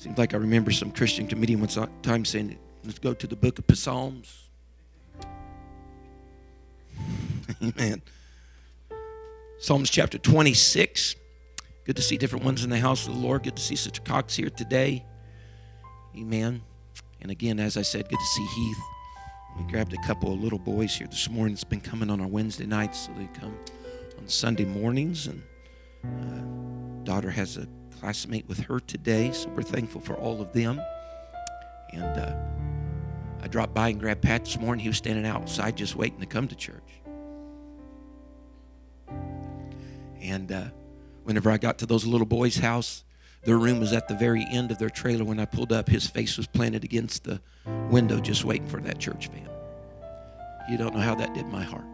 seems like I remember some Christian comedian one time saying, "Let's go to the Book of Psalms." Amen. Psalms chapter 26. Good to see different ones in the house of the Lord. Good to see Sister Cox here today. Amen. And again, as I said, good to see Heath. We grabbed a couple of little boys here this morning. It's been coming on our Wednesday nights, so they come on Sunday mornings. And uh, daughter has a classmate with her today, so we're thankful for all of them. And uh, I dropped by and grabbed Pat this morning. He was standing outside just waiting to come to church. And uh, whenever I got to those little boys' house, their room was at the very end of their trailer. When I pulled up, his face was planted against the window, just waiting for that church van. You don't know how that did my heart.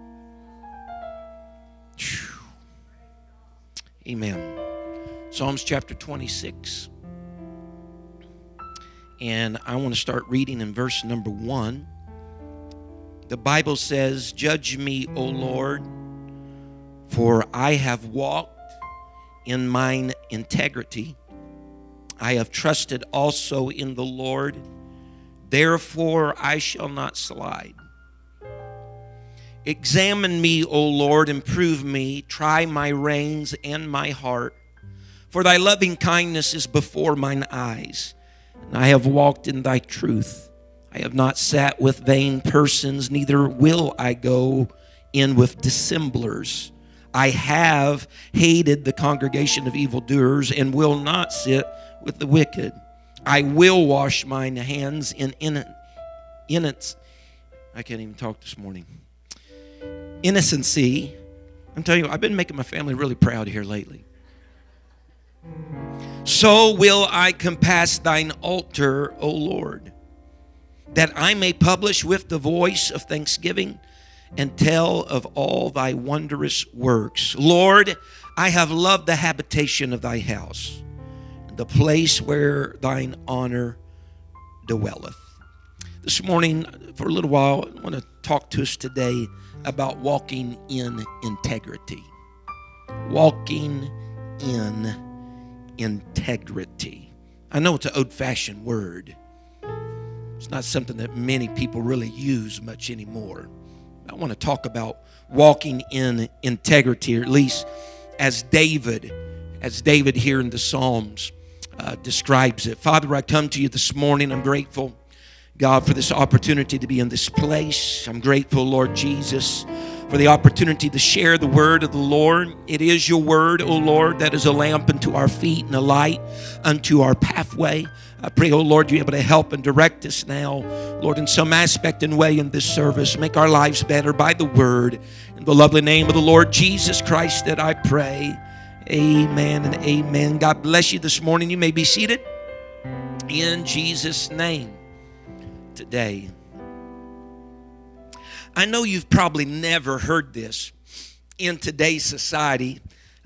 Amen. Psalms chapter 26. And I want to start reading in verse number one. The Bible says, Judge me, O Lord, for I have walked in mine integrity. I have trusted also in the Lord. Therefore, I shall not slide. Examine me, O Lord, and prove me. Try my reins and my heart. For thy loving kindness is before mine eyes, and I have walked in thy truth. I have not sat with vain persons, neither will I go in with dissemblers. I have hated the congregation of evildoers and will not sit with the wicked. I will wash mine hands in innocence. I can't even talk this morning. Innocency. I'm telling you, I've been making my family really proud here lately. So will I compass thine altar, O Lord, that I may publish with the voice of thanksgiving and tell of all thy wondrous works. Lord, I have loved the habitation of thy house, the place where thine honor dwelleth. This morning, for a little while, I want to talk to us today about walking in integrity. Walking in integrity. I know it's an old fashioned word, it's not something that many people really use much anymore. I want to talk about walking in integrity, or at least as David, as David here in the Psalms uh, describes it. Father, I come to you this morning. I'm grateful, God, for this opportunity to be in this place. I'm grateful, Lord Jesus for the opportunity to share the word of the Lord. It is your word, O Lord, that is a lamp unto our feet and a light unto our pathway. I pray, O Lord, you're able to help and direct us now, Lord, in some aspect and way in this service. Make our lives better by the word. In the lovely name of the Lord Jesus Christ that I pray. Amen and amen. God bless you this morning. You may be seated in Jesus' name today. I know you've probably never heard this in today's society,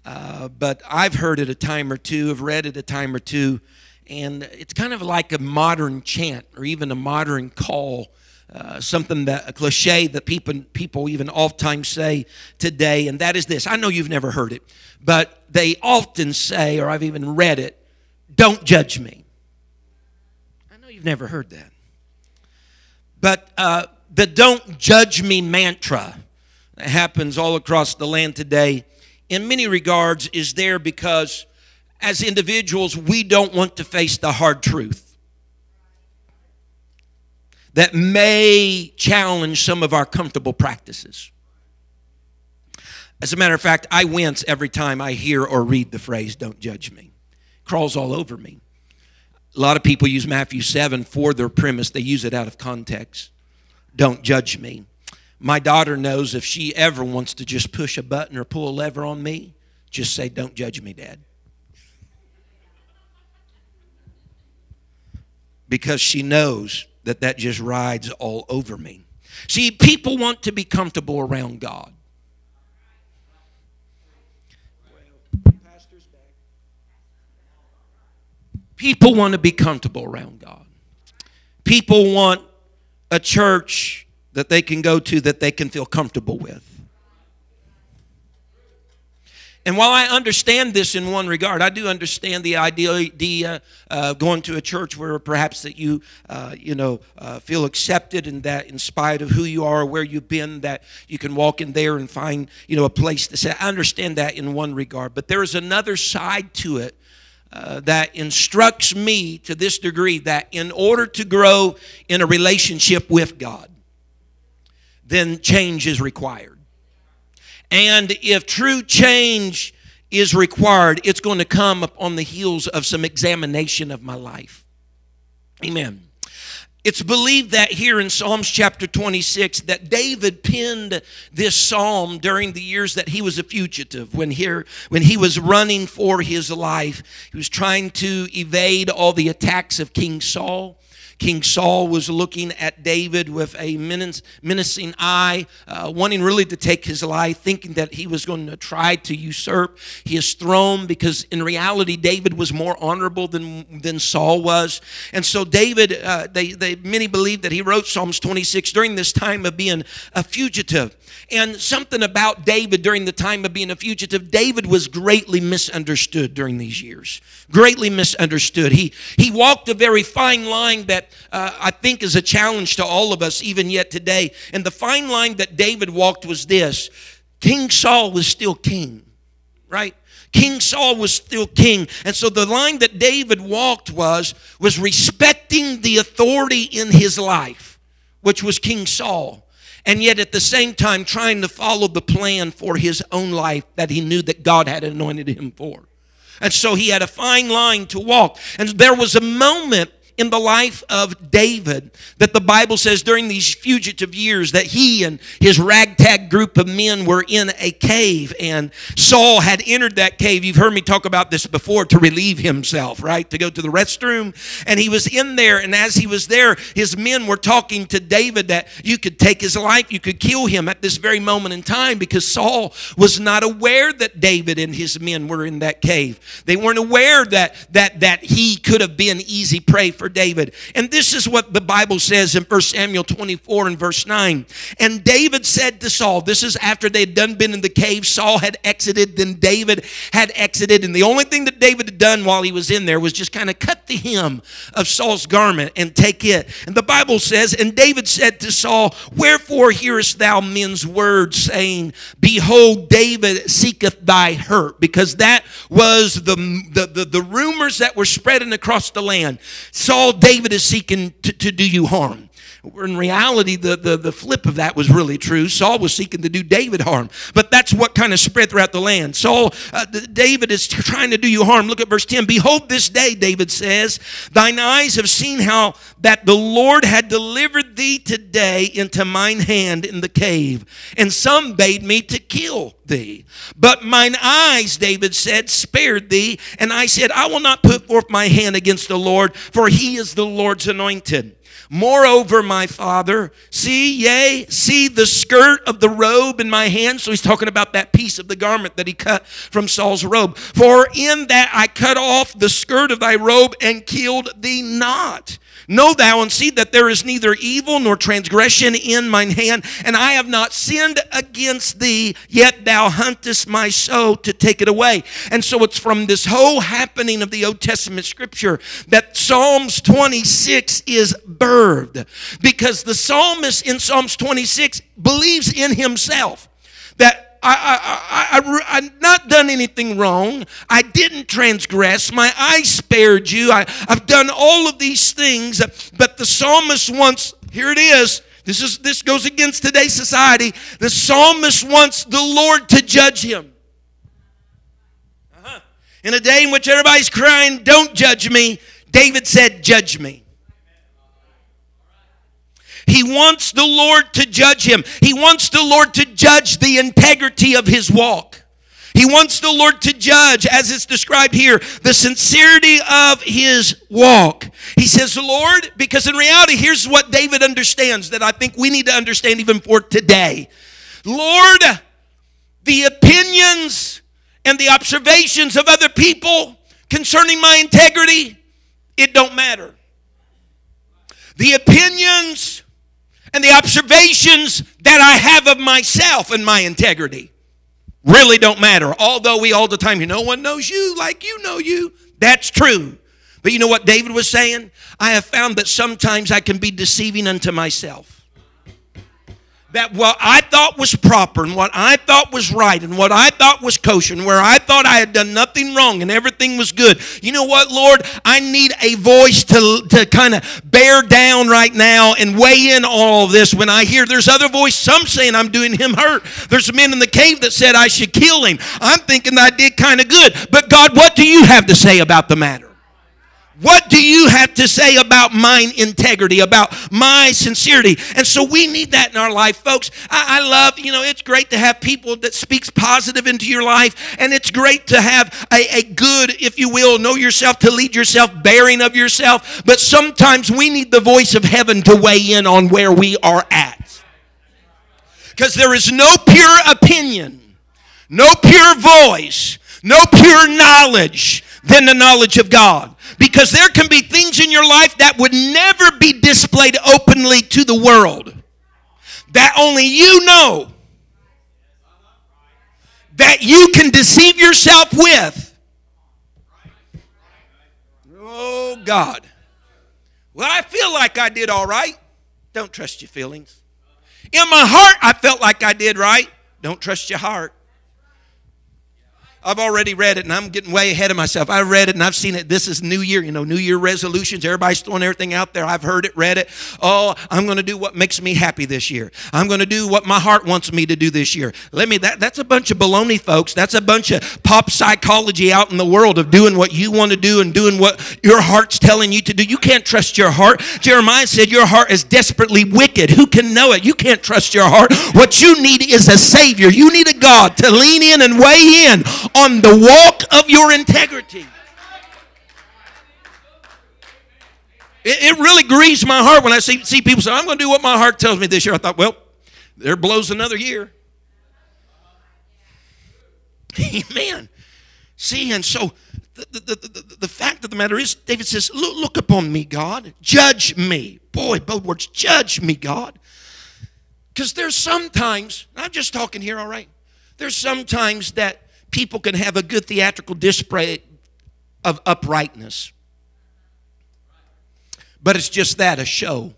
uh, but I've heard it a time or two, I've read it a time or two, and it's kind of like a modern chant or even a modern call. Uh, something that a cliche that people people even oftentimes say today, and that is this. I know you've never heard it, but they often say, or I've even read it, "Don't judge me." I know you've never heard that, but uh, the don't judge me mantra that happens all across the land today, in many regards, is there because as individuals, we don't want to face the hard truth that may challenge some of our comfortable practices. As a matter of fact, I wince every time I hear or read the phrase, don't judge me. It crawls all over me. A lot of people use Matthew 7 for their premise, they use it out of context don't judge me. My daughter knows if she ever wants to just push a button or pull a lever on me, just say, Don't judge me, Dad. Because she knows that that just rides all over me. See, people want to be comfortable around God. People want to be comfortable around God. People want a church that they can go to that they can feel comfortable with. And while I understand this in one regard, I do understand the idea of going to a church where perhaps that you, uh, you know, uh, feel accepted and that in spite of who you are, or where you've been, that you can walk in there and find, you know, a place to say. I understand that in one regard, but there is another side to it uh, that instructs me to this degree that in order to grow in a relationship with God, then change is required. And if true change is required, it's going to come on the heels of some examination of my life. Amen. It's believed that here in Psalms chapter 26 that David penned this psalm during the years that he was a fugitive when here when he was running for his life. He was trying to evade all the attacks of King Saul. King Saul was looking at David with a menacing eye, uh, wanting really to take his life, thinking that he was going to try to usurp his throne because in reality, David was more honorable than, than Saul was. And so, David, uh, they, they, many believe that he wrote Psalms 26 during this time of being a fugitive. And something about David during the time of being a fugitive, David was greatly misunderstood during these years. Greatly misunderstood. He, he walked a very fine line that uh, I think is a challenge to all of us, even yet today. And the fine line that David walked was this King Saul was still king, right? King Saul was still king. And so the line that David walked was was respecting the authority in his life, which was King Saul. And yet at the same time trying to follow the plan for his own life that he knew that God had anointed him for. And so he had a fine line to walk. And there was a moment in the life of David that the Bible says during these fugitive years that he and his ragtag group of men were in a cave and Saul had entered that cave. You've heard me talk about this before to relieve himself, right? To go to the restroom. And he was in there, and as he was there, his men were talking to David that you could take his life, you could kill him at this very moment in time because Saul was not aware that David and his men were in that cave. They weren't aware that that that he could have been easy prey for David. And this is what the Bible says in 1 Samuel 24 and verse 9. And David said to Saul, this is after they had done been in the cave, Saul had exited, then David had exited. And the only thing that David had done while he was in there was just kind of cut the hem of Saul's garment and take it. And the Bible says, And David said to Saul, Wherefore hearest thou men's words, saying, Behold, David seeketh thy hurt? Because that was the, the, the, the rumors that were spreading across the land. Saul all David is seeking to, to do you harm. In reality, the, the, the flip of that was really true. Saul was seeking to do David harm, but that's what kind of spread throughout the land. Saul, uh, David is trying to do you harm. Look at verse 10. Behold, this day, David says, thine eyes have seen how that the Lord had delivered thee today into mine hand in the cave, and some bade me to kill thee. But mine eyes, David said, spared thee, and I said, I will not put forth my hand against the Lord, for he is the Lord's anointed. Moreover, my father, see, yea, see the skirt of the robe in my hand. So he's talking about that piece of the garment that he cut from Saul's robe. For in that I cut off the skirt of thy robe and killed thee not. Know thou and see that there is neither evil nor transgression in mine hand, and I have not sinned against thee, yet thou huntest my soul to take it away. And so it's from this whole happening of the Old Testament scripture that Psalms 26 is birthed. Because the psalmist in Psalms 26 believes in himself that I, I, I, I, have not done anything wrong. I didn't transgress. My eyes spared you. I, I've done all of these things. But the psalmist wants, here it is. This, is, this goes against today's society. The psalmist wants the Lord to judge him. Uh-huh. In a day in which everybody's crying, Don't judge me, David said, Judge me. He wants the Lord to judge him. He wants the Lord to judge the integrity of his walk. He wants the Lord to judge, as it's described here, the sincerity of his walk. He says, Lord, because in reality, here's what David understands that I think we need to understand even for today. Lord, the opinions and the observations of other people concerning my integrity, it don't matter. The opinions and the observations that I have of myself and my integrity really don't matter. Although we all the time, you no one knows you like you know you. That's true. But you know what David was saying? I have found that sometimes I can be deceiving unto myself that what I thought was proper and what I thought was right and what I thought was kosher and where I thought I had done nothing wrong and everything was good. You know what, Lord? I need a voice to, to kind of bear down right now and weigh in all of this when I hear there's other voice, some saying I'm doing him hurt. There's men in the cave that said I should kill him. I'm thinking I did kind of good. But God, what do you have to say about the matter? What do you have to say about mine integrity, about my sincerity? And so we need that in our life, folks. I, I, love, you know, it's great to have people that speaks positive into your life, and it's great to have a, a good, if you will, know yourself, to lead yourself, bearing of yourself. But sometimes we need the voice of heaven to weigh in on where we are at. Because there is no pure opinion, no pure voice, no pure knowledge than the knowledge of God. Because there can be things in your life that would never be displayed openly to the world that only you know that you can deceive yourself with. Oh, God. Well, I feel like I did all right. Don't trust your feelings. In my heart, I felt like I did right. Don't trust your heart. I've already read it and I'm getting way ahead of myself. I've read it and I've seen it. This is New Year, you know, New Year resolutions. Everybody's throwing everything out there. I've heard it, read it. Oh, I'm going to do what makes me happy this year. I'm going to do what my heart wants me to do this year. Let me, that, that's a bunch of baloney, folks. That's a bunch of pop psychology out in the world of doing what you want to do and doing what your heart's telling you to do. You can't trust your heart. Jeremiah said, Your heart is desperately wicked. Who can know it? You can't trust your heart. What you need is a Savior. You need a God to lean in and weigh in on the walk of your integrity. It, it really grieves my heart when I see, see people say, I'm going to do what my heart tells me this year. I thought, well, there blows another year. Amen. See, and so the, the, the, the, fact of the matter is, David says, look, look upon me, God. Judge me. Boy, both words, judge me, God. Because there's sometimes, I'm just talking here, all right. There's sometimes that people can have a good theatrical display of uprightness. But it's just that a show.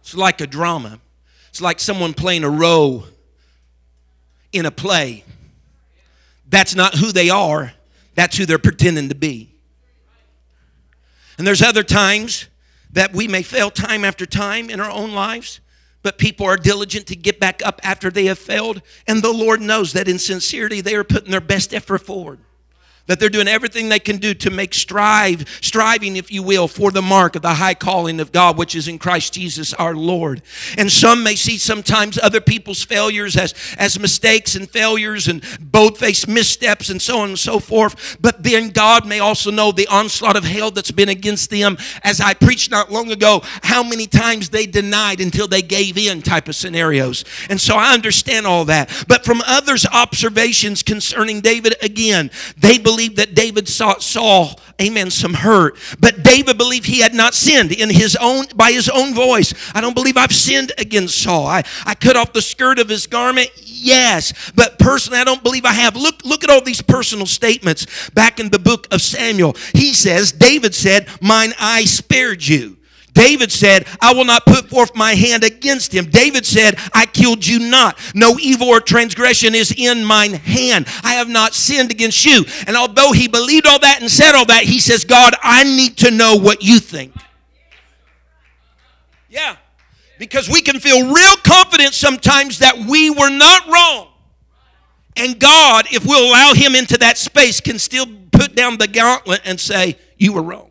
It's like a drama. It's like someone playing a role in a play. That's not who they are, that's who they're pretending to be. And there's other times that we may fail time after time in our own lives but people are diligent to get back up after they have failed. And the Lord knows that in sincerity, they are putting their best effort forward that they're doing everything they can do to make strive striving if you will for the mark of the high calling of god which is in christ jesus our lord. And some may see sometimes other people's failures as as mistakes and failures and both face missteps and so on and so forth. But then god may also know the onslaught of hell that's been against them. As i preached not long ago how many times they denied until they gave in type of scenarios. And so i understand all that. But from others observations concerning david again they believe that David saw, saw, amen, some hurt. But David believed he had not sinned in his own by his own voice. I don't believe I've sinned against Saul. I, I cut off the skirt of his garment. Yes, but personally, I don't believe I have. Look, look at all these personal statements back in the book of Samuel. He says, David said, Mine eye spared you. David said, I will not put forth my hand against him. David said, I killed you not. No evil or transgression is in mine hand. I have not sinned against you. And although he believed all that and said all that, he says, God, I need to know what you think. Yeah. Because we can feel real confident sometimes that we were not wrong. And God, if we'll allow him into that space, can still put down the gauntlet and say, You were wrong.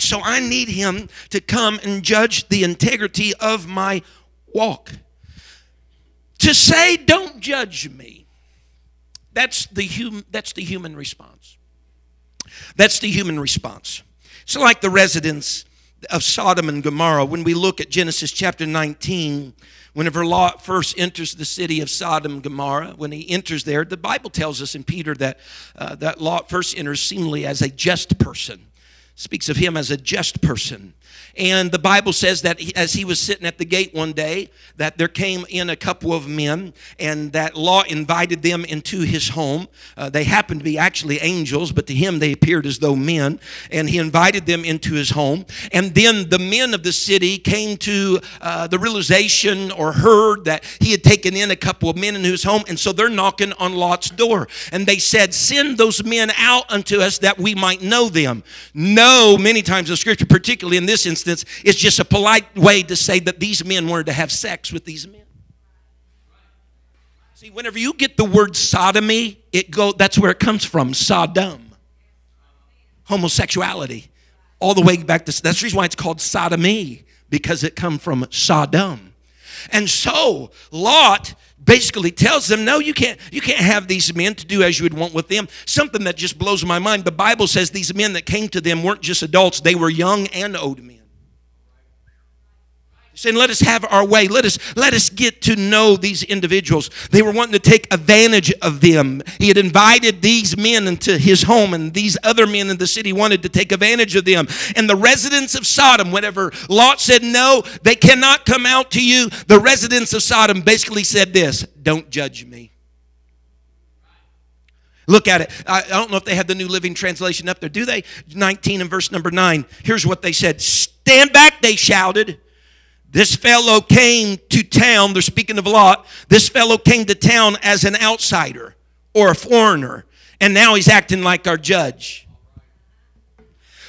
So I need him to come and judge the integrity of my walk. To say, don't judge me, that's the, hum, that's the human response. That's the human response. It's like the residents of Sodom and Gomorrah. When we look at Genesis chapter 19, whenever Lot first enters the city of Sodom and Gomorrah, when he enters there, the Bible tells us in Peter that, uh, that Lot first enters seemingly as a just person, speaks of him as a just person. And the Bible says that as he was sitting at the gate one day, that there came in a couple of men, and that Lot invited them into his home. Uh, they happened to be actually angels, but to him they appeared as though men. And he invited them into his home. And then the men of the city came to uh, the realization or heard that he had taken in a couple of men into his home, and so they're knocking on Lot's door. And they said, Send those men out unto us that we might know them. No, many times in Scripture, particularly in this instance, instance, it's just a polite way to say that these men wanted to have sex with these men. See, whenever you get the word sodomy, it go that's where it comes from, Sodom. Homosexuality. All the way back to that's the reason why it's called sodomy, because it come from Sodom. And so Lot basically tells them, no, you can't, you can't have these men to do as you would want with them. Something that just blows my mind. The Bible says these men that came to them weren't just adults, they were young and old men saying let us have our way let us let us get to know these individuals they were wanting to take advantage of them he had invited these men into his home and these other men in the city wanted to take advantage of them and the residents of sodom whenever lot said no they cannot come out to you the residents of sodom basically said this don't judge me Look at it. I, don't know if they have the New Living Translation up there. Do they? 19 and verse number 9. Here's what they said Stand back, they shouted. This fellow came to town, they're speaking of a Lot. This fellow came to town as an outsider or a foreigner, and now he's acting like our judge.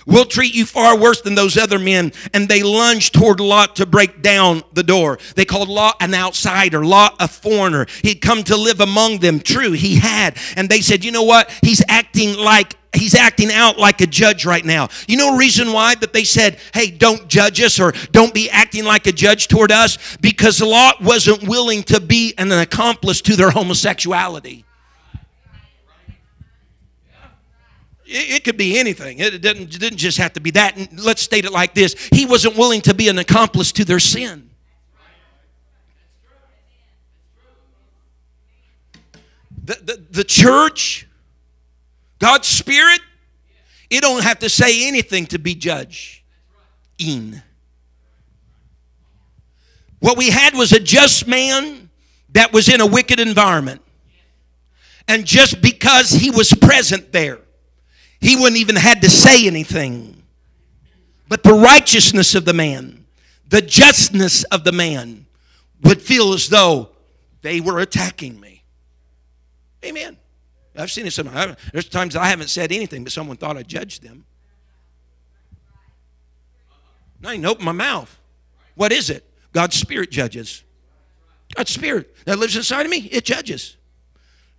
We'll treat you far worse than those other men. And they lunged toward Lot to break down the door. They called Lot an outsider, Lot a foreigner. He'd come to live among them. True, he had. And they said, you know what? He's acting like he's acting out like a judge right now. You know reason why that they said, "Hey, don't judge us or don't be acting like a judge toward us?" Because Lot wasn't willing to be an accomplice to their homosexuality. It, could be anything. It didn't, it didn't just have to be that. And let's state it like this: He wasn't willing to be an accomplice to their sin. The, the, the church God's Spirit, it don't have to say anything to be judged. In. What we had was a just man that was in a wicked environment. And just because he was present there, he wouldn't even had to say anything. But the righteousness of the man, the justness of the man would feel as though they were attacking me. Amen. I've seen it sometimes. There's times I haven't said anything, but someone thought I judged them. I didn't open my mouth. What is it? God's Spirit judges. God's Spirit that lives inside of me, it judges.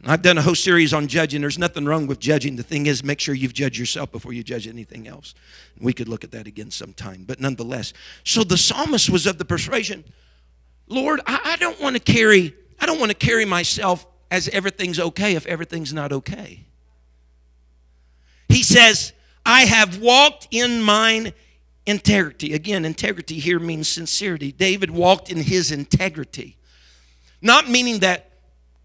I've done a whole series on judging. There's nothing wrong with judging. The thing is, make sure you've judged yourself before you judge anything else. We could look at that again sometime, but nonetheless. So the psalmist was of the persuasion, Lord, I, I don't want to carry, I don't want to carry myself as everything's okay if everything's not okay. He says, I have walked in mine integrity. Again, integrity here means sincerity. David walked in his integrity. Not meaning that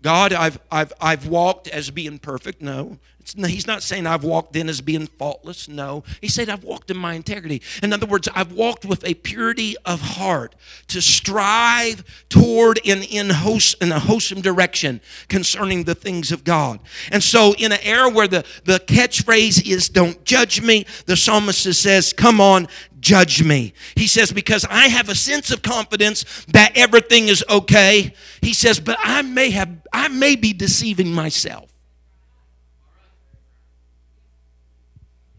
God, I've, I've, I've walked as being perfect. No. He's not saying I've walked in as being faultless. No. He said I've walked in my integrity. In other words, I've walked with a purity of heart to strive toward in, in, host, in a wholesome direction concerning the things of God. And so, in an era where the, the catchphrase is, Don't judge me, the psalmist says, Come on, judge me. He says, because I have a sense of confidence that everything is okay. He says, but I may have, I may be deceiving myself.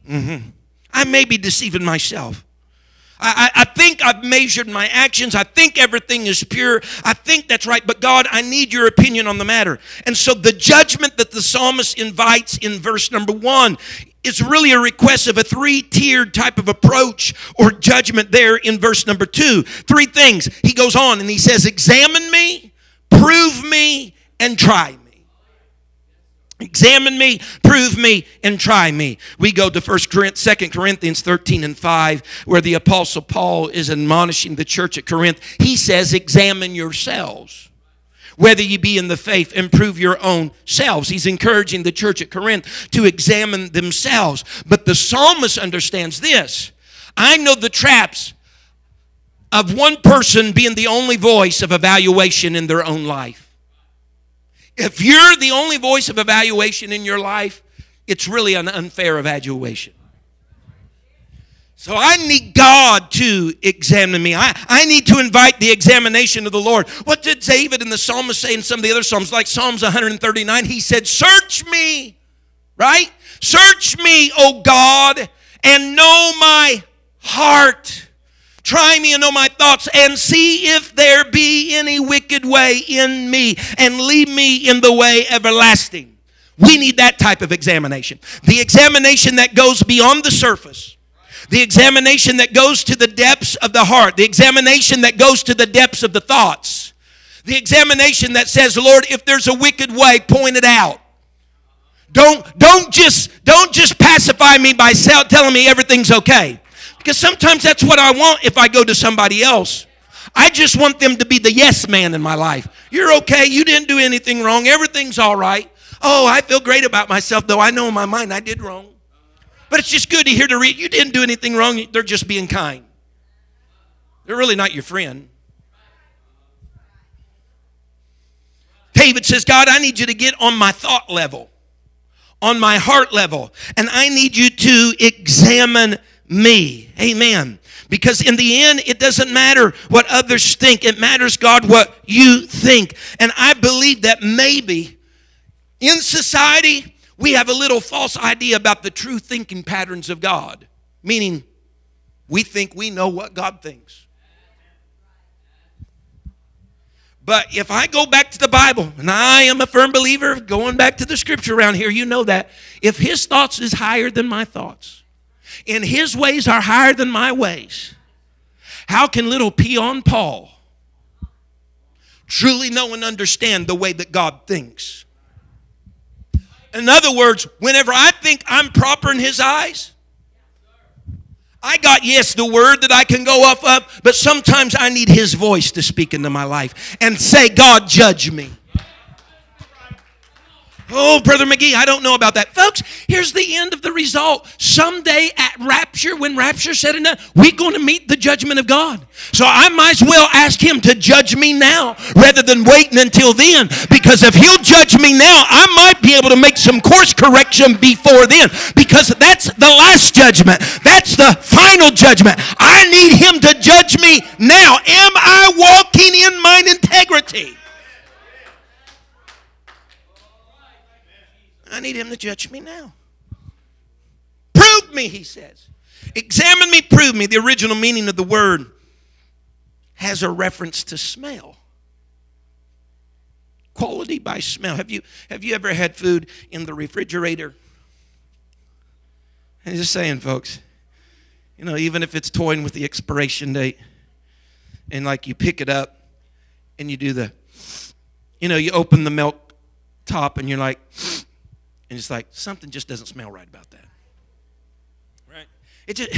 Mm-hmm. I may be deceiving myself. I, I, think I've measured my actions. I think everything is pure. I think that's right. But God, I need your opinion on the matter. And so the judgment that the psalmist invites in verse number one is really a request of a three tiered type of approach or judgment there in verse number two. Three things. He goes on and he says, Examine me, prove me, and try me. Examine me, prove me, and try me. We go to 1 Corinthians, 2 Corinthians 13 and 5, where the Apostle Paul is admonishing the church at Corinth. He says, Examine yourselves, whether you be in the faith, and prove your own selves. He's encouraging the church at Corinth to examine themselves. But the psalmist understands this I know the traps of one person being the only voice of evaluation in their own life. If you're the only voice of evaluation in your life, it's really an unfair evaluation. So I need God to examine me. I, I need to invite the examination of the Lord. What did David and the psalmist say in some of the other psalms, like Psalms 139? He said, Search me, right? Search me, O God, and know my heart. Try me and know my thoughts and see if there be any wicked way in me and lead me in the way everlasting. We need that type of examination. The examination that goes beyond the surface. The examination that goes to the depths of the heart. The examination that goes to the depths of the thoughts. The examination that says, Lord, if there's a wicked way, point it out. Don't, don't, just, don't just pacify me by telling me everything's okay. Because sometimes that's what I want if I go to somebody else. I just want them to be the yes man in my life. You're okay. You didn't do anything wrong. Everything's all right. Oh, I feel great about myself, though I know in my mind I did wrong. But it's just good to hear to read. You didn't do anything wrong. They're just being kind. They're really not your friend. David says, God, I need you to get on my thought level, on my heart level, and I need you to examine me. Amen. Because in the end, it doesn't matter what others think. It matters, God, what you think. And I believe that maybe in society, we have a little false idea about the true thinking patterns of God. Meaning, we think we know what God thinks. But if I go back to the Bible, and I am a firm believer going back to the scripture around here, you know that. If his thoughts is higher than my thoughts, and his ways are higher than my ways. How can little peon Paul truly know and understand the way that God thinks? In other words, whenever I think I'm proper in his eyes, I got, yes, the word that I can go off of, but sometimes I need his voice to speak into my life and say, God, judge me. Oh, Brother McGee, I don't know about that. Folks, here's the end of the result. Someday at rapture, when rapture said and done, we're going to meet the judgment of God. So I might as well ask Him to judge me now rather than waiting until then. Because if He'll judge me now, I might be able to make some course correction before then. Because that's the last judgment, that's the final judgment. I need Him to judge me now. Am I walking in mine integrity? I need him to judge me now. Prove me, he says. Examine me, prove me. The original meaning of the word has a reference to smell. Quality by smell. Have you, have you ever had food in the refrigerator? I'm just saying, folks. You know, even if it's toying with the expiration date, and like you pick it up and you do the, you know, you open the milk top and you're like, and it's like something just doesn't smell right about that. Right? It just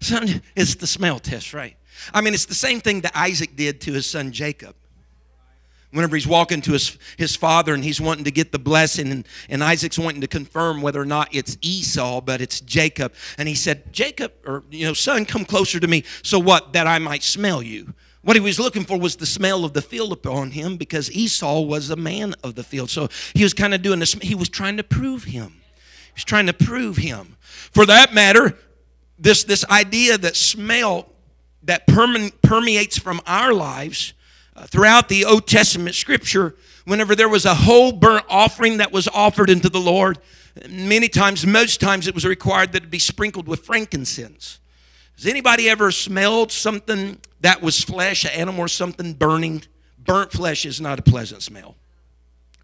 it's the smell test, right? I mean, it's the same thing that Isaac did to his son Jacob. Whenever he's walking to his, his father and he's wanting to get the blessing, and, and Isaac's wanting to confirm whether or not it's Esau, but it's Jacob. And he said, Jacob, or, you know, son, come closer to me. So what? That I might smell you. What he was looking for was the smell of the field upon him because Esau was a man of the field. So he was kind of doing this, he was trying to prove him. He was trying to prove him. For that matter, this, this idea that smell that permeates from our lives uh, throughout the Old Testament scripture, whenever there was a whole burnt offering that was offered into the Lord, many times, most times, it was required that it be sprinkled with frankincense. Has anybody ever smelled something that was flesh, an animal or something burning? Burnt flesh is not a pleasant smell.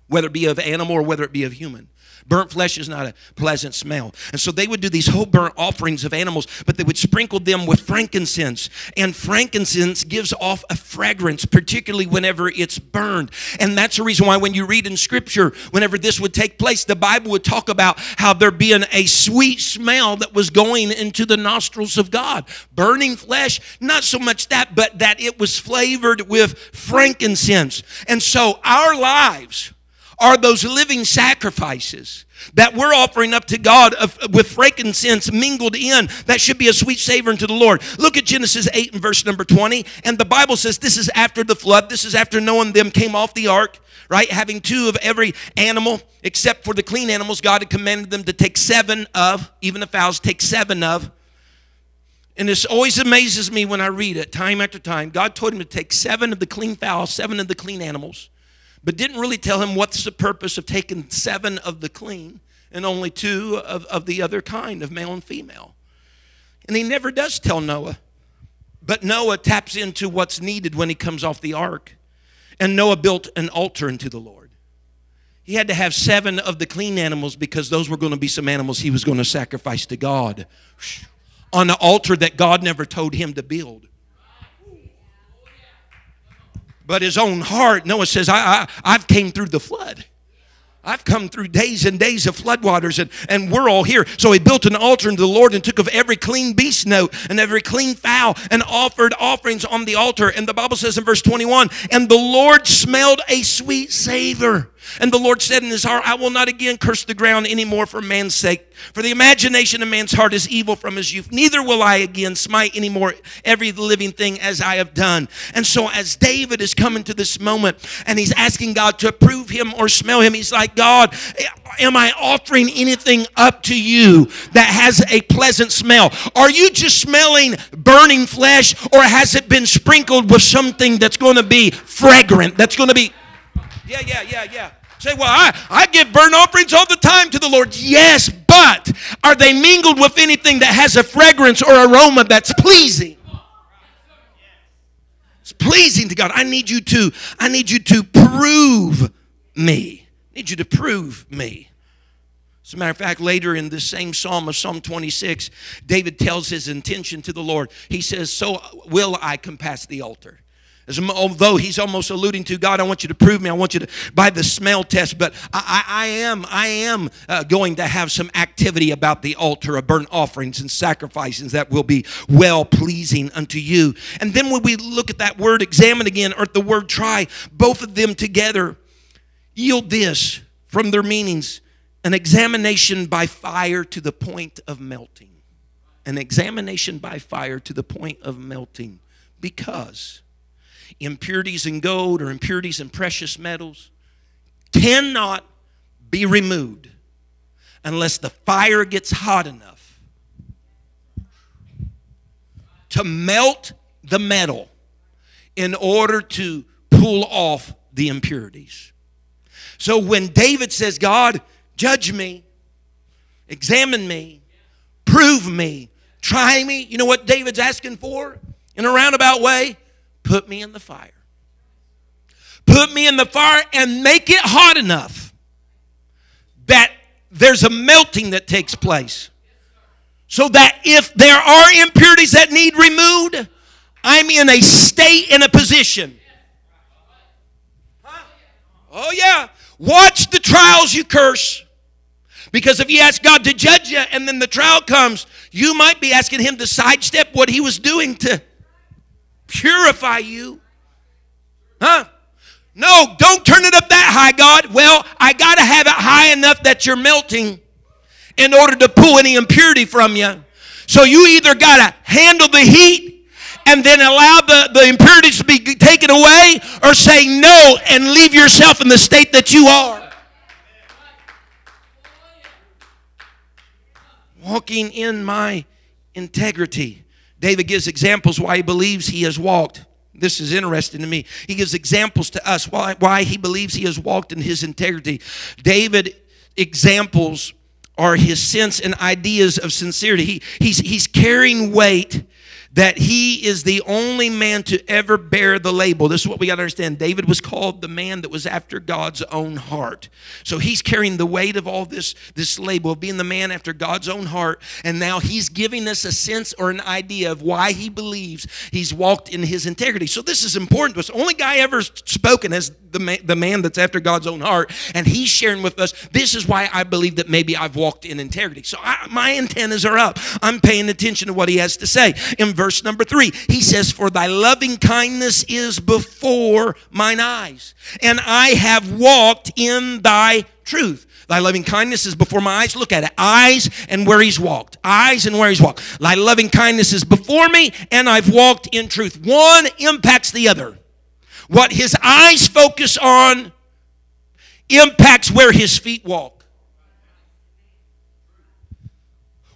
whether it be of animal or whether it be of human. Burnt flesh is not a pleasant smell. And so they would do these whole burnt offerings of animals, but they would sprinkle them with frankincense. And frankincense gives off a fragrance, particularly whenever it's burned. And that's the reason why when you read in scripture, whenever this would take place, the Bible would talk about how there being a sweet smell that was going into the nostrils of God. Burning flesh, not so much that, but that it was flavored with frankincense. And so our lives, are those living sacrifices that we're offering up to God of, with frankincense mingled in. That should be a sweet savor unto the Lord. Look at Genesis 8 and verse number 20. And the Bible says this is after the flood. This is after and them came off the ark, right? Having two of every animal, except for the clean animals, God had commanded them to take seven of, even the fowls, take seven of. And this always amazes me when I read it, time after time. God told him to take seven of the clean fowls, seven of the clean animals but didn't really tell him what's the purpose of taking seven of the clean and only two of, of the other kind of male and female. And he never does tell Noah. But Noah taps into what's needed when he comes off the ark. And Noah built an altar unto the Lord. He had to have seven of the clean animals because those were going to be some animals he was going to sacrifice to God on the altar that God never told him to build but his own heart. Noah says, I, I, I've came through the flood. I've come through days and days of floodwaters, and, and we're all here. So he built an altar unto the Lord and took of every clean beast note and every clean fowl and offered offerings on the altar. And the Bible says in verse 21 And the Lord smelled a sweet savor. And the Lord said in his heart, I will not again curse the ground anymore for man's sake. For the imagination of man's heart is evil from his youth. Neither will I again smite anymore every living thing as I have done. And so, as David is coming to this moment and he's asking God to approve him or smell him, he's like, God, am I offering anything up to you that has a pleasant smell? Are you just smelling burning flesh or has it been sprinkled with something that's going to be fragrant, that's going to be yeah, yeah, yeah, yeah. Say, well, I, I give burnt offerings all the time to the Lord. Yes, but are they mingled with anything that has a fragrance or aroma that's pleasing? It's pleasing to God. I need you to, I need you to prove me. I need you to prove me. As a matter of fact, later in this same psalm of Psalm 26, David tells his intention to the Lord. He says, So will I compass the altar. As although he's almost alluding to God, I want you to prove me. I want you to by the smell test. But I, I, I am, I am uh, going to have some activity about the altar of burnt offerings and sacrifices that will be well pleasing unto you. And then when we look at that word examine again, or the word try, both of them together yield this from their meanings: an examination by fire to the point of melting. An examination by fire to the point of melting, because impurities in gold or impurities in precious metals cannot be removed unless the fire gets hot enough to melt the metal in order to pull off the impurities. So when David says, God, judge me, examine me, prove me, try me, you know what David's asking for in a roundabout way? Put me in the fire. Put me in the fire and make it hot enough that there's a melting that takes place. So that if there are impurities that need removed, I'm in a state, in a position. Oh, yeah. Watch the trials you curse. Because if you ask God to judge you and then the trial comes, you might be asking Him to sidestep what He was doing to purify you. Huh? No, don't turn it up that high, God. Well, I got to have it high enough that you're melting in order to pull any impurity from you. So you either got to handle the heat and then allow the, the impurities to be taken away or say no and leave yourself in the state that you are. Walking in my integrity. David gives examples why he believes he has walked. This is interesting to me. He gives examples to us why, why he believes he has walked in his integrity. David examples are his sense and ideas of sincerity. He, he's, he's carrying weight that he is the only man to ever bear the label. This is what we got to understand. David was called the man that was after God's own heart. So he's carrying the weight of all this, this label of being the man after God's own heart. And now he's giving us a sense or an idea of why he believes he's walked in his integrity. So this is important to us. Only guy ever spoken as the man, the man that's after God's own heart. And he's sharing with us, this is why I believe that maybe I've walked in integrity. So I, my antennas are up. I'm paying attention to what he has to say. In verse number three, he says, For thy loving kindness is before mine eyes, and I have walked in thy truth. Thy loving kindness is before my eyes. Look at it. Eyes and where he's walked. Eyes and where he's walked. Thy loving kindness is before me, and I've walked in truth. One impacts the other. What his eyes focus on impacts where his feet walk.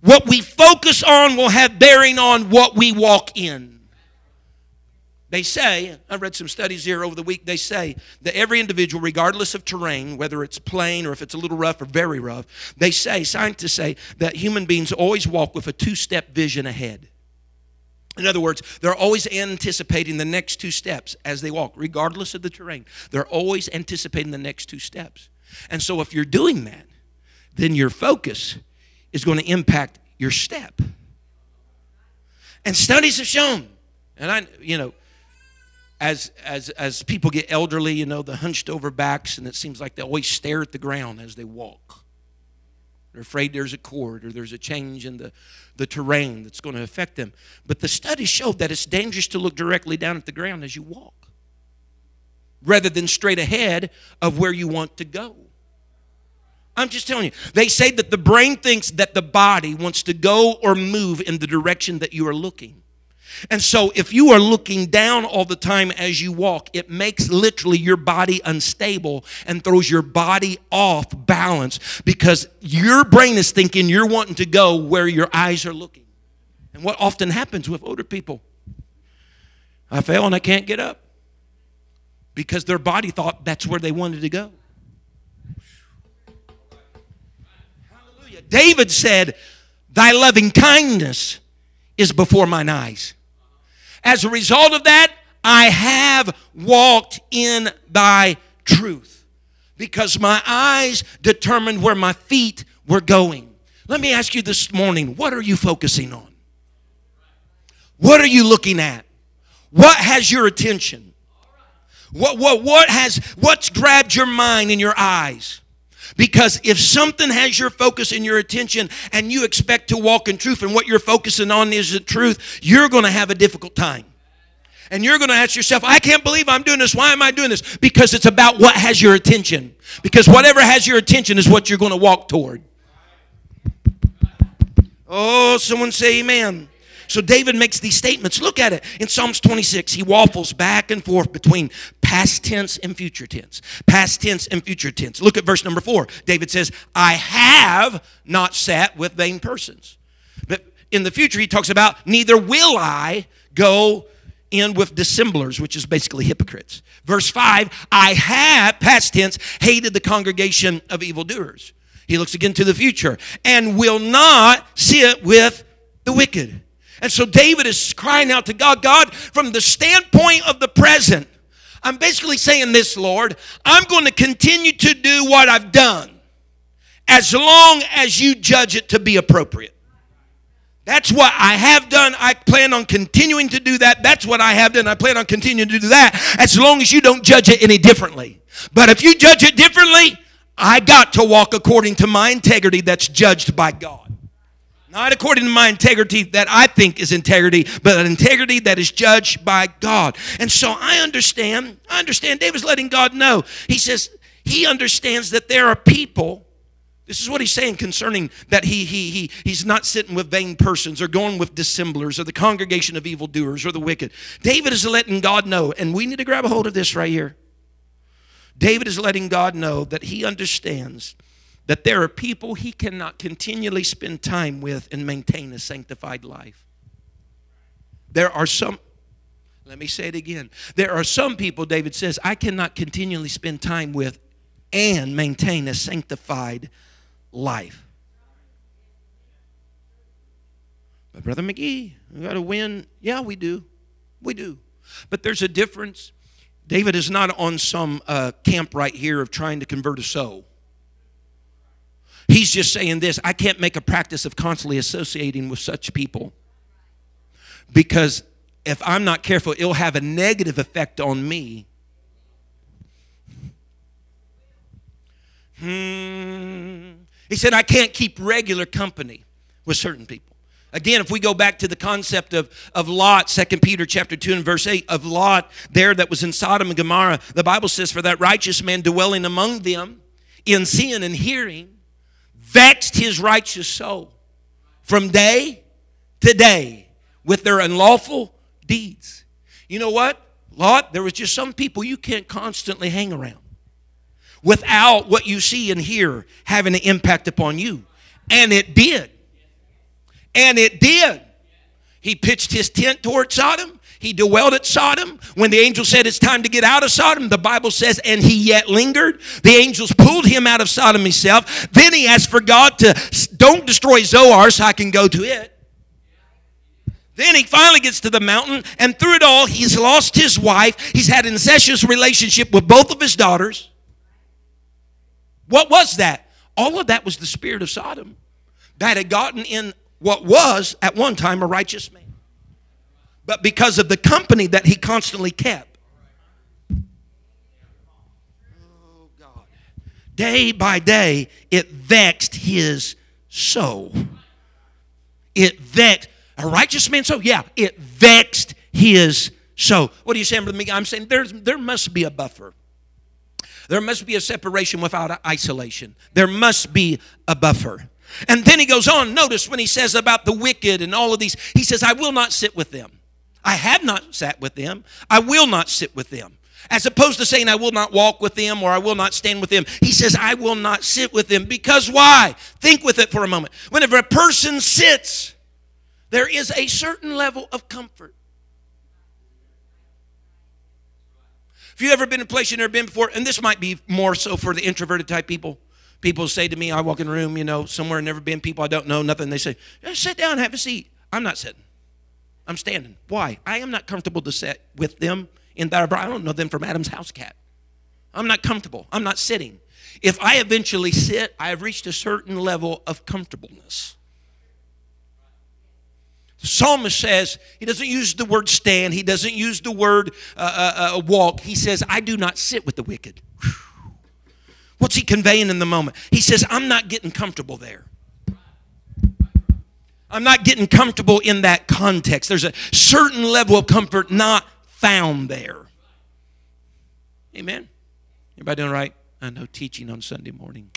What we focus on will have bearing on what we walk in. They say, I read some studies here over the week, they say that every individual, regardless of terrain, whether it's plain or if it's a little rough or very rough, they say, scientists say, that human beings always walk with a two step vision ahead. In other words, they're always anticipating the next two steps as they walk, regardless of the terrain. They're always anticipating the next two steps. And so if you're doing that, then your focus is going to impact your step. And studies have shown, and I, you know, as as as people get elderly, you know, the hunched over backs, and it seems like they always stare at the ground as they walk. They're afraid there's a cord or there's a change in the, the terrain that's going to affect them. But the studies showed that it's dangerous to look directly down at the ground as you walk rather than straight ahead of where you want to go. I'm just telling you. They say that the brain thinks that the body wants to go or move in the direction that you are looking. And so, if you are looking down all the time as you walk, it makes literally your body unstable and throws your body off balance because your brain is thinking you're wanting to go where your eyes are looking. And what often happens with older people, I fell and I can't get up because their body thought that's where they wanted to go. Hallelujah. David said, Thy loving kindness is before mine eyes. As a result of that, I have walked in thy truth because my eyes determined where my feet were going. Let me ask you this morning what are you focusing on? What are you looking at? What has your attention? What, what, what has what's grabbed your mind and your eyes? Because if something has your focus and your attention and you expect to walk in truth and what you're focusing on is the truth, you're going to have a difficult time. And you're going to ask yourself, I can't believe I'm doing this. Why am I doing this? Because it's about what has your attention. Because whatever has your attention is what you're going to walk toward. Oh, someone say amen. So David makes these statements. Look at it. In Psalms 26, he waffles back and forth between past tense and future tense. Past tense and future tense. Look at verse number four. David says, I have not sat with vain persons. But in the future, he talks about, neither will I go in with dissemblers, which is basically hypocrites. Verse 5 I have, past tense, hated the congregation of evildoers. He looks again to the future and will not sit with the wicked. And so David is crying out to God, God, from the standpoint of the present, I'm basically saying this, Lord, I'm going to continue to do what I've done as long as you judge it to be appropriate. That's what I have done. I plan on continuing to do that. That's what I have done. I plan on continuing to do that as long as you don't judge it any differently. But if you judge it differently, I got to walk according to my integrity that's judged by God. Not according to my integrity that I think is integrity, but an integrity that is judged by God. And so I understand, I understand David's letting God know. He says he understands that there are people. This is what he's saying concerning that he, he, he, he's not sitting with vain persons or going with dissemblers or the congregation of evildoers or the wicked. David is letting God know, and we need to grab a hold of this right here. David is letting God know that he understands that there are people he cannot continually spend time with and maintain a sanctified life. There are some, let me say it again. There are some people, David says, I cannot continually spend time with and maintain a sanctified life. But Brother McGee, we got to win. Yeah, we do. We do. But there's a difference. David is not on some uh, camp right here of trying to convert a soul. He's just saying this I can't make a practice of constantly associating with such people because if I'm not careful, it'll have a negative effect on me. Hmm. He said, I can't keep regular company with certain people. Again, if we go back to the concept of, of Lot, 2 Peter chapter 2 and verse 8, of Lot there that was in Sodom and Gomorrah, the Bible says, For that righteous man dwelling among them in seeing and hearing vexed his righteous soul from day to day with their unlawful deeds. You know what? Lot, there was just some people you can't constantly hang around without what you see and hear having an impact upon you. And it did. And it did. He pitched his tent toward Sodom. He dwelled at Sodom. When the angel said it's time to get out of Sodom, the Bible says, and he yet lingered. The angels pulled him out of Sodom himself. Then he asked for God to, don't destroy Zoar so I can go to it. Then he finally gets to the mountain, and through it all, he's lost his wife. He's had an incestuous relationship with both of his daughters. What was that? All of that was the spirit of Sodom that had gotten in what was at one time a righteous man. But because of the company that he constantly kept, oh God, day by day, it vexed his soul. It vexed a righteous man soul? Yeah, it vexed his soul. What are you saying to me? I'm saying there's, there must be a buffer. There must be a separation without isolation. There must be a buffer. And then he goes on, notice when he says about the wicked and all of these, he says, I will not sit with them. I have not sat with them. I will not sit with them. As opposed to saying, I will not walk with them or I will not stand with them, he says, I will not sit with them. Because why? Think with it for a moment. Whenever a person sits, there is a certain level of comfort. If you've ever been in a place you've never been before, and this might be more so for the introverted type people, people say to me, I walk in a room, you know, somewhere never been, people I don't know, nothing. They say, sit down, have a seat. I'm not sitting. I'm standing. Why? I am not comfortable to sit with them in that. I don't know them from Adam's house cat. I'm not comfortable. I'm not sitting. If I eventually sit, I have reached a certain level of comfortableness. The psalmist says, he doesn't use the word stand, he doesn't use the word uh, uh, uh, walk. He says, I do not sit with the wicked. What's he conveying in the moment? He says, I'm not getting comfortable there. I'm not getting comfortable in that context. There's a certain level of comfort not found there. Amen. Everybody doing right? I know teaching on Sunday morning.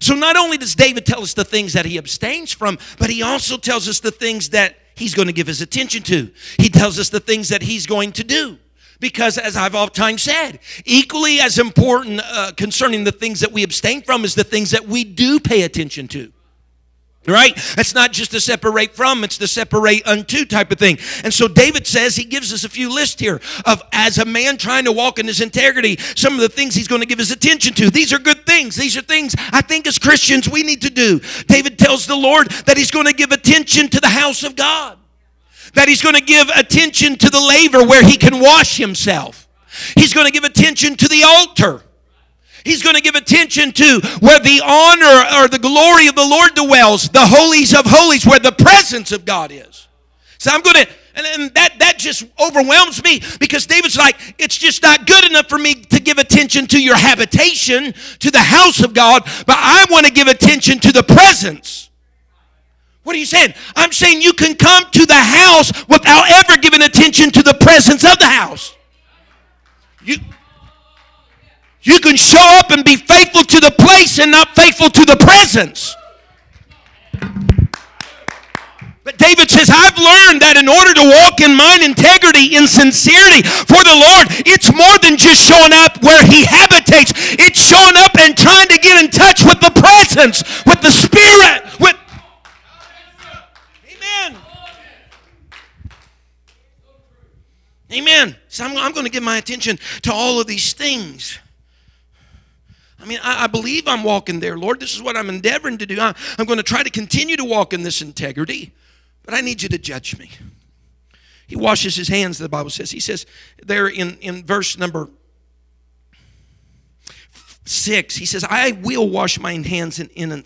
So not only does David tell us the things that he abstains from, but he also tells us the things that he's going to give his attention to. He tells us the things that he's going to do. Because, as I've oftentimes said, equally as important uh, concerning the things that we abstain from is the things that we do pay attention to. Right? It's not just to separate from, it's to separate unto type of thing. And so David says, he gives us a few lists here of as a man trying to walk in his integrity, some of the things he's going to give his attention to. These are good things. These are things I think as Christians we need to do. David tells the Lord that he's going to give attention to the house of God, that he's going to give attention to the laver where he can wash himself, he's going to give attention to the altar. He's going to give attention to where the honor or the glory of the Lord dwells, the holies of holies, where the presence of God is. So I'm going to, and, that, that just overwhelms me because David's like, it's just not good enough for me to give attention to your habitation, to the house of God, but I want to give attention to the presence. What are you saying? I'm saying you can come to the house without ever giving attention to the presence of the house. You, you can show up and be faithful to the place and not faithful to the presence. But David says, I've learned that in order to walk in mine integrity, in sincerity for the Lord, it's more than just showing up where He habitates. It's showing up and trying to get in touch with the presence, with the Spirit, with. Amen. Amen. So I'm, I'm going to give my attention to all of these things. I mean, I, I, believe I'm walking there, Lord. This is what I'm endeavoring to do. I, I'm going to try to continue to walk in this integrity, but I need you to judge me. He washes his hands, the Bible says. He says there in, in verse number 6, he says, I will wash my hands in, in,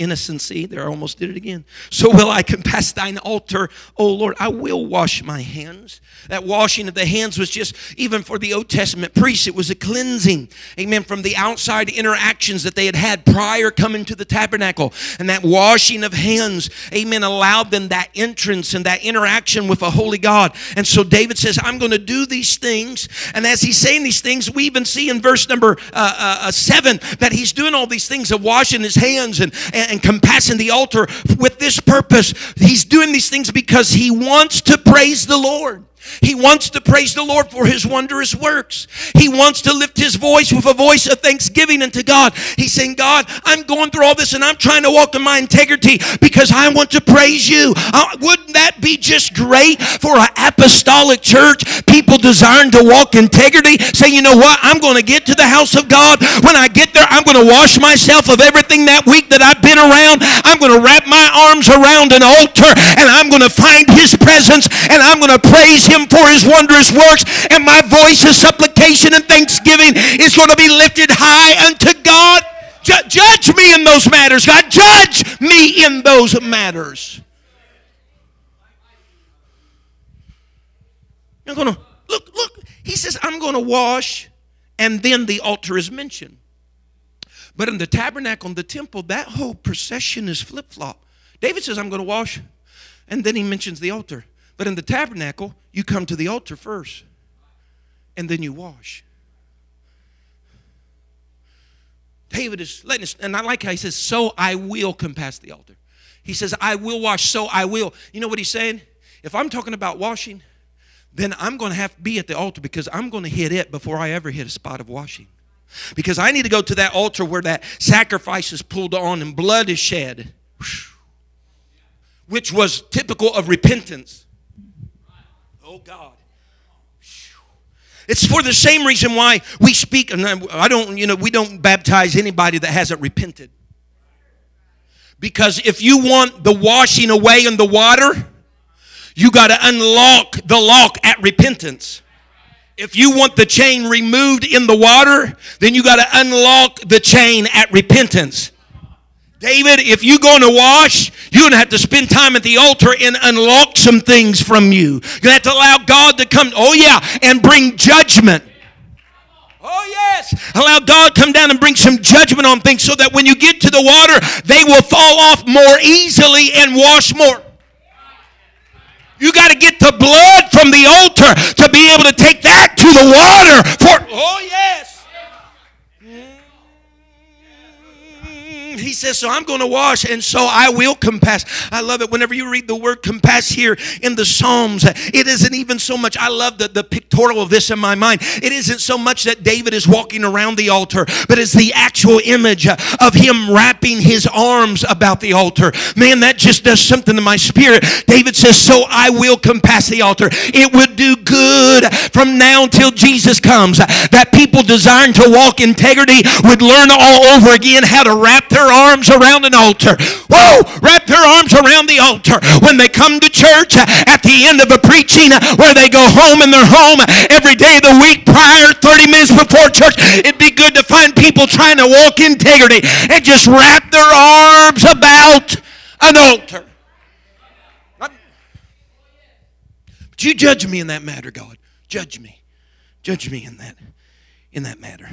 innocency. There, I almost did it again. So will I compass thine altar, O Lord. I will wash my hands. That washing of the hands was just, even for the Old Testament priests, it was a cleansing. Amen. From the outside interactions that they had had prior coming to the tabernacle. And that washing of hands, amen, allowed them that entrance and that interaction with a holy God. And so David says, I'm going to do these things. And as he's saying these things, we even see in verse number uh, uh, uh seven that he's doing all these things of washing his hands and, and and compassing the altar with this purpose. He's doing these things because he wants to praise the Lord. He wants to praise the Lord for his wondrous works. He wants to lift his voice with a voice of thanksgiving unto God. He's saying, God, I'm going through all this and I'm trying to walk in my integrity because I want to praise you. Wouldn't that be just great for an apostolic church? People desiring to walk integrity. Say, you know what? I'm going to get to the house of God. When I get there, I'm going to wash myself of everything that week that I've been around. I'm going to wrap my arms around an altar and I'm going to find his presence and I'm going to praise him for his wondrous works, and my voice of supplication and thanksgiving is going to be lifted high unto God. judge me in those matters, God. Judge me in those matters. I'm going to look, look. He says, I'm going to wash, and then the altar is mentioned. But in the tabernacle in the temple, that whole procession is flip flop. David says, I'm going to wash, and then he mentions the altar. But in the tabernacle, you come to the altar first and then you wash. David is letting us, and I like how he says, So I will compass the altar. He says, I will wash, so I will. You know what he's saying? If I'm talking about washing, then I'm going to have to be at the altar because I'm going to hit it before I ever hit a spot of washing. Because I need to go to that altar where that sacrifice is pulled on and blood is shed, which was typical of repentance. Oh, God. It's for the same reason why we speak, and I don't, you know, we don't baptize anybody that hasn't repented. Because if you want the washing away in the water, you got to unlock the lock at repentance. If you want the chain removed in the water, then you got to unlock the chain at repentance. David, if you're going to wash, you're going to have to spend time at the altar and unlock some things from you. You're going to have to allow God to come, oh yeah, and bring judgment. Oh, yes. Allow God come down and bring some judgment on things so that when you get to the water, they will fall off more easily and wash more. You got to get the blood from the altar to be able to take that to the water for. Oh, yes. He says, So I'm going to wash, and so I will compass. I love it. Whenever you read the word compass here in the Psalms, it isn't even so much. I love the, the pictorial of this in my mind. It isn't so much that David is walking around the altar, but it's the actual image of him wrapping his arms about the altar. Man, that just does something to my spirit. David says, So I will compass the altar. It would do good from now until Jesus comes that people desiring to walk integrity would learn all over again how to wrap their arms around an altar. Whoa! Wrap their arms around the altar. When they come to church uh, at the end of a preaching uh, where they go home in their home uh, every day of the week prior, 30 minutes before church, it'd be good to find people trying to walk integrity and just wrap their arms about an altar. But you judge me in that matter, God. Judge me. Judge me in that in that matter.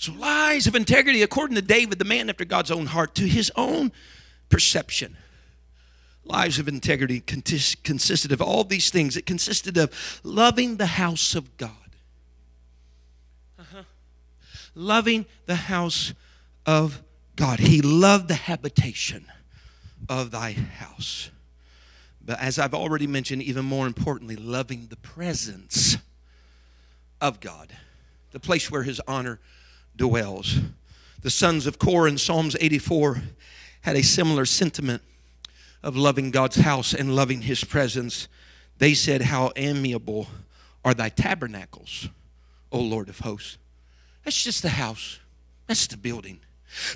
So, lies of integrity, according to David, the man after God's own heart, to his own perception. Lives of integrity consisted of all these things. It consisted of loving the house of God, uh-huh. loving the house of God. He loved the habitation of thy house. But as I've already mentioned, even more importantly, loving the presence of God, the place where his honor dwells. The sons of Korah in Psalms 84 had a similar sentiment of loving God's house and loving his presence. They said, How amiable are thy tabernacles, O Lord of hosts. That's just the house, that's the building.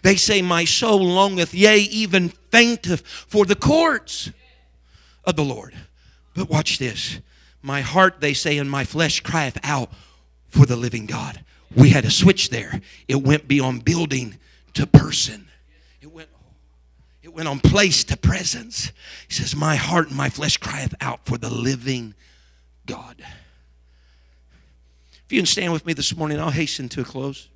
They say, My soul longeth, yea, even fainteth for the courts of the Lord. But watch this. My heart, they say, and my flesh crieth out for the living God. We had a switch there. It went beyond building to person. It went, it went on place to presence. He says, My heart and my flesh crieth out for the living God. If you can stand with me this morning, I'll hasten to a close.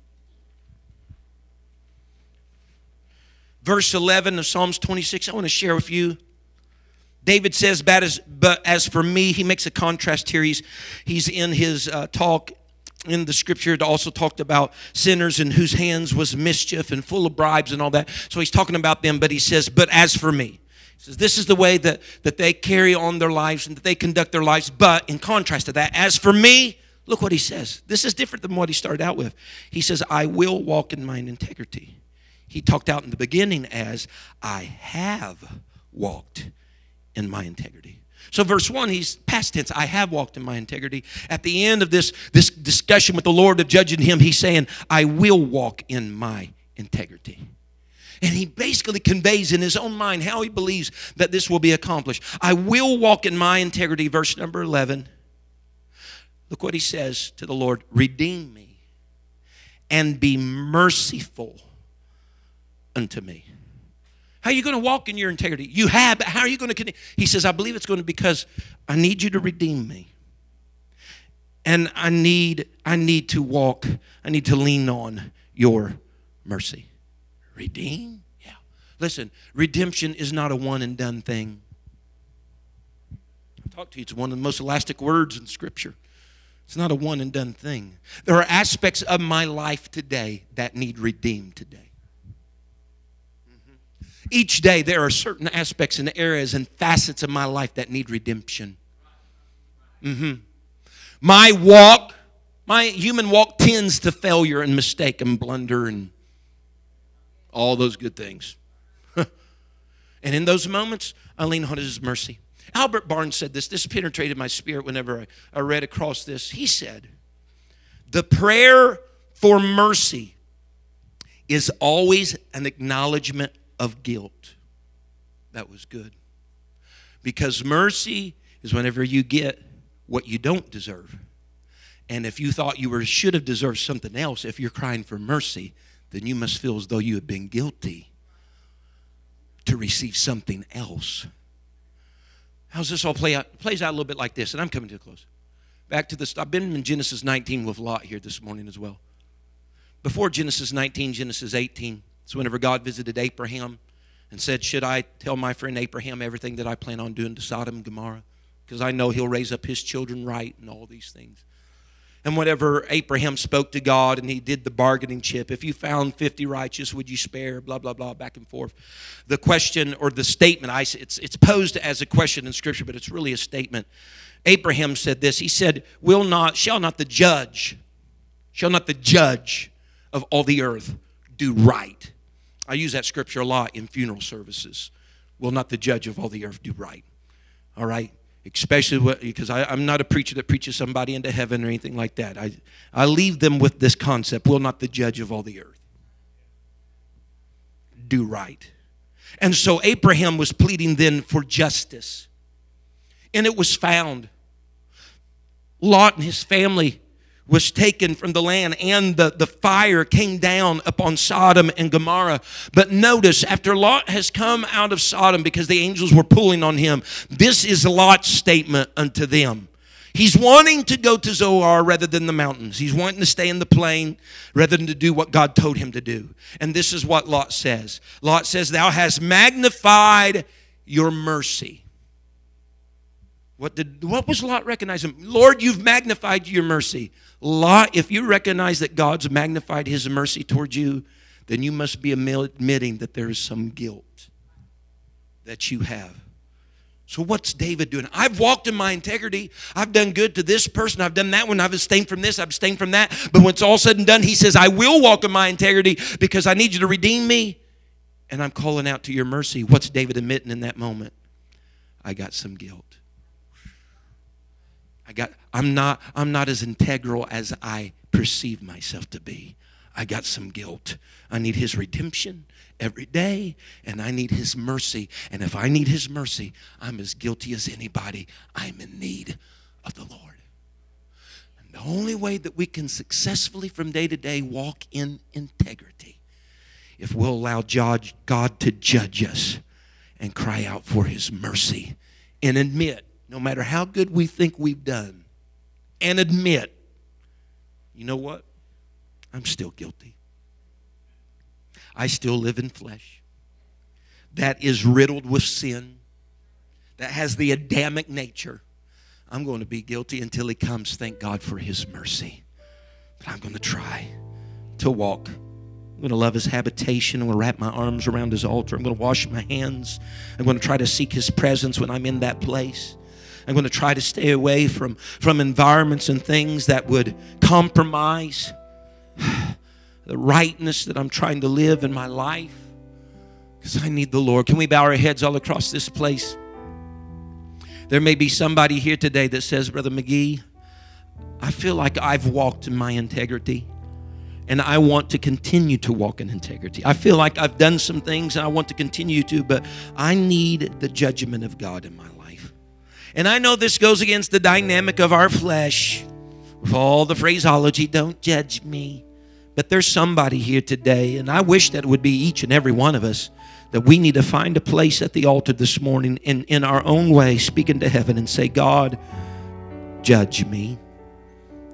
Verse 11 of Psalms 26, I want to share with you. David says, but as, but as for me, he makes a contrast here. He's, he's in his uh, talk in the scripture it also talked about sinners in whose hands was mischief and full of bribes and all that. So he's talking about them, but he says, But as for me, he says, This is the way that, that they carry on their lives and that they conduct their lives. But in contrast to that, as for me, look what he says. This is different than what he started out with. He says, I will walk in mine integrity. He talked out in the beginning as, I have walked in my integrity. So, verse 1, he's past tense, I have walked in my integrity. At the end of this, this discussion with the Lord of judging him, he's saying, I will walk in my integrity. And he basically conveys in his own mind how he believes that this will be accomplished. I will walk in my integrity, verse number 11. Look what he says to the Lord Redeem me and be merciful unto me. How are you going to walk in your integrity? You have, how are you going to continue? He says, I believe it's going to be because I need you to redeem me. And I need, I need to walk, I need to lean on your mercy. Redeem? Yeah. Listen, redemption is not a one and done thing. I talk to you, it's one of the most elastic words in Scripture. It's not a one and done thing. There are aspects of my life today that need redeemed today. Each day, there are certain aspects and areas and facets of my life that need redemption. Mm-hmm. My walk, my human walk tends to failure and mistake and blunder and all those good things. and in those moments, I lean on His mercy. Albert Barnes said this. This penetrated my spirit whenever I, I read across this. He said, The prayer for mercy is always an acknowledgement of guilt. That was good. Because mercy is whenever you get what you don't deserve. And if you thought you were should have deserved something else, if you're crying for mercy, then you must feel as though you have been guilty to receive something else. How's this all play out? It plays out a little bit like this, and I'm coming to a close. Back to this. I've been in Genesis 19 with Lot here this morning as well. Before Genesis 19, Genesis 18, so whenever God visited Abraham and said, Should I tell my friend Abraham everything that I plan on doing to Sodom and Gomorrah? Because I know he'll raise up his children right and all these things. And whenever Abraham spoke to God and he did the bargaining chip, if you found 50 righteous, would you spare? Blah, blah, blah, back and forth. The question or the statement, I, it's, it's posed as a question in Scripture, but it's really a statement. Abraham said this He said, Will not, shall not the judge, shall not the judge of all the earth do right? I use that scripture a lot in funeral services. Will not the judge of all the earth do right? All right? Especially because I'm not a preacher that preaches somebody into heaven or anything like that. I, I leave them with this concept Will not the judge of all the earth do right? And so Abraham was pleading then for justice. And it was found. Lot and his family was taken from the land and the, the fire came down upon Sodom and Gomorrah. But notice, after Lot has come out of Sodom because the angels were pulling on him, this is Lot's statement unto them. He's wanting to go to Zoar rather than the mountains. He's wanting to stay in the plain rather than to do what God told him to do. And this is what Lot says Lot says, Thou hast magnified your mercy. What, did, what was Lot recognizing? Lord, you've magnified your mercy. Lot, if you recognize that God's magnified his mercy towards you, then you must be admitting that there is some guilt that you have. So, what's David doing? I've walked in my integrity. I've done good to this person. I've done that one. I've abstained from this. I've abstained from that. But when it's all said and done, he says, I will walk in my integrity because I need you to redeem me. And I'm calling out to your mercy. What's David admitting in that moment? I got some guilt. I got I'm not I'm not as integral as I perceive myself to be. I got some guilt. I need his redemption every day and I need his mercy. And if I need his mercy, I'm as guilty as anybody. I'm in need of the Lord. And the only way that we can successfully from day to day walk in integrity if we'll allow God to judge us and cry out for his mercy and admit no matter how good we think we've done, and admit, you know what? I'm still guilty. I still live in flesh that is riddled with sin, that has the Adamic nature. I'm going to be guilty until He comes. Thank God for His mercy. But I'm going to try to walk. I'm going to love His habitation. I'm going to wrap my arms around His altar. I'm going to wash my hands. I'm going to try to seek His presence when I'm in that place. I'm going to try to stay away from, from environments and things that would compromise the rightness that I'm trying to live in my life because I need the Lord. Can we bow our heads all across this place? There may be somebody here today that says, Brother McGee, I feel like I've walked in my integrity and I want to continue to walk in integrity. I feel like I've done some things and I want to continue to, but I need the judgment of God in my life. And I know this goes against the dynamic of our flesh with all the phraseology, don't judge me. But there's somebody here today, and I wish that it would be each and every one of us, that we need to find a place at the altar this morning in, in our own way, speaking to heaven and say, God, judge me.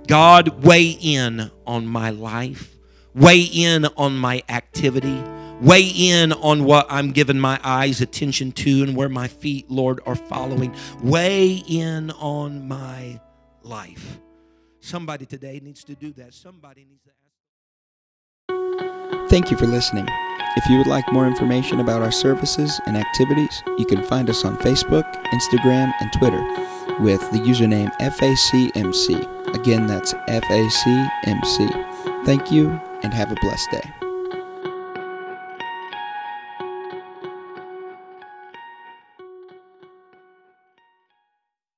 God, weigh in on my life, weigh in on my activity Weigh in on what I'm giving my eyes attention to and where my feet, Lord, are following. Weigh in on my life. Somebody today needs to do that. Somebody needs to ask. Thank you for listening. If you would like more information about our services and activities, you can find us on Facebook, Instagram, and Twitter with the username FACMC. Again, that's FACMC. Thank you and have a blessed day.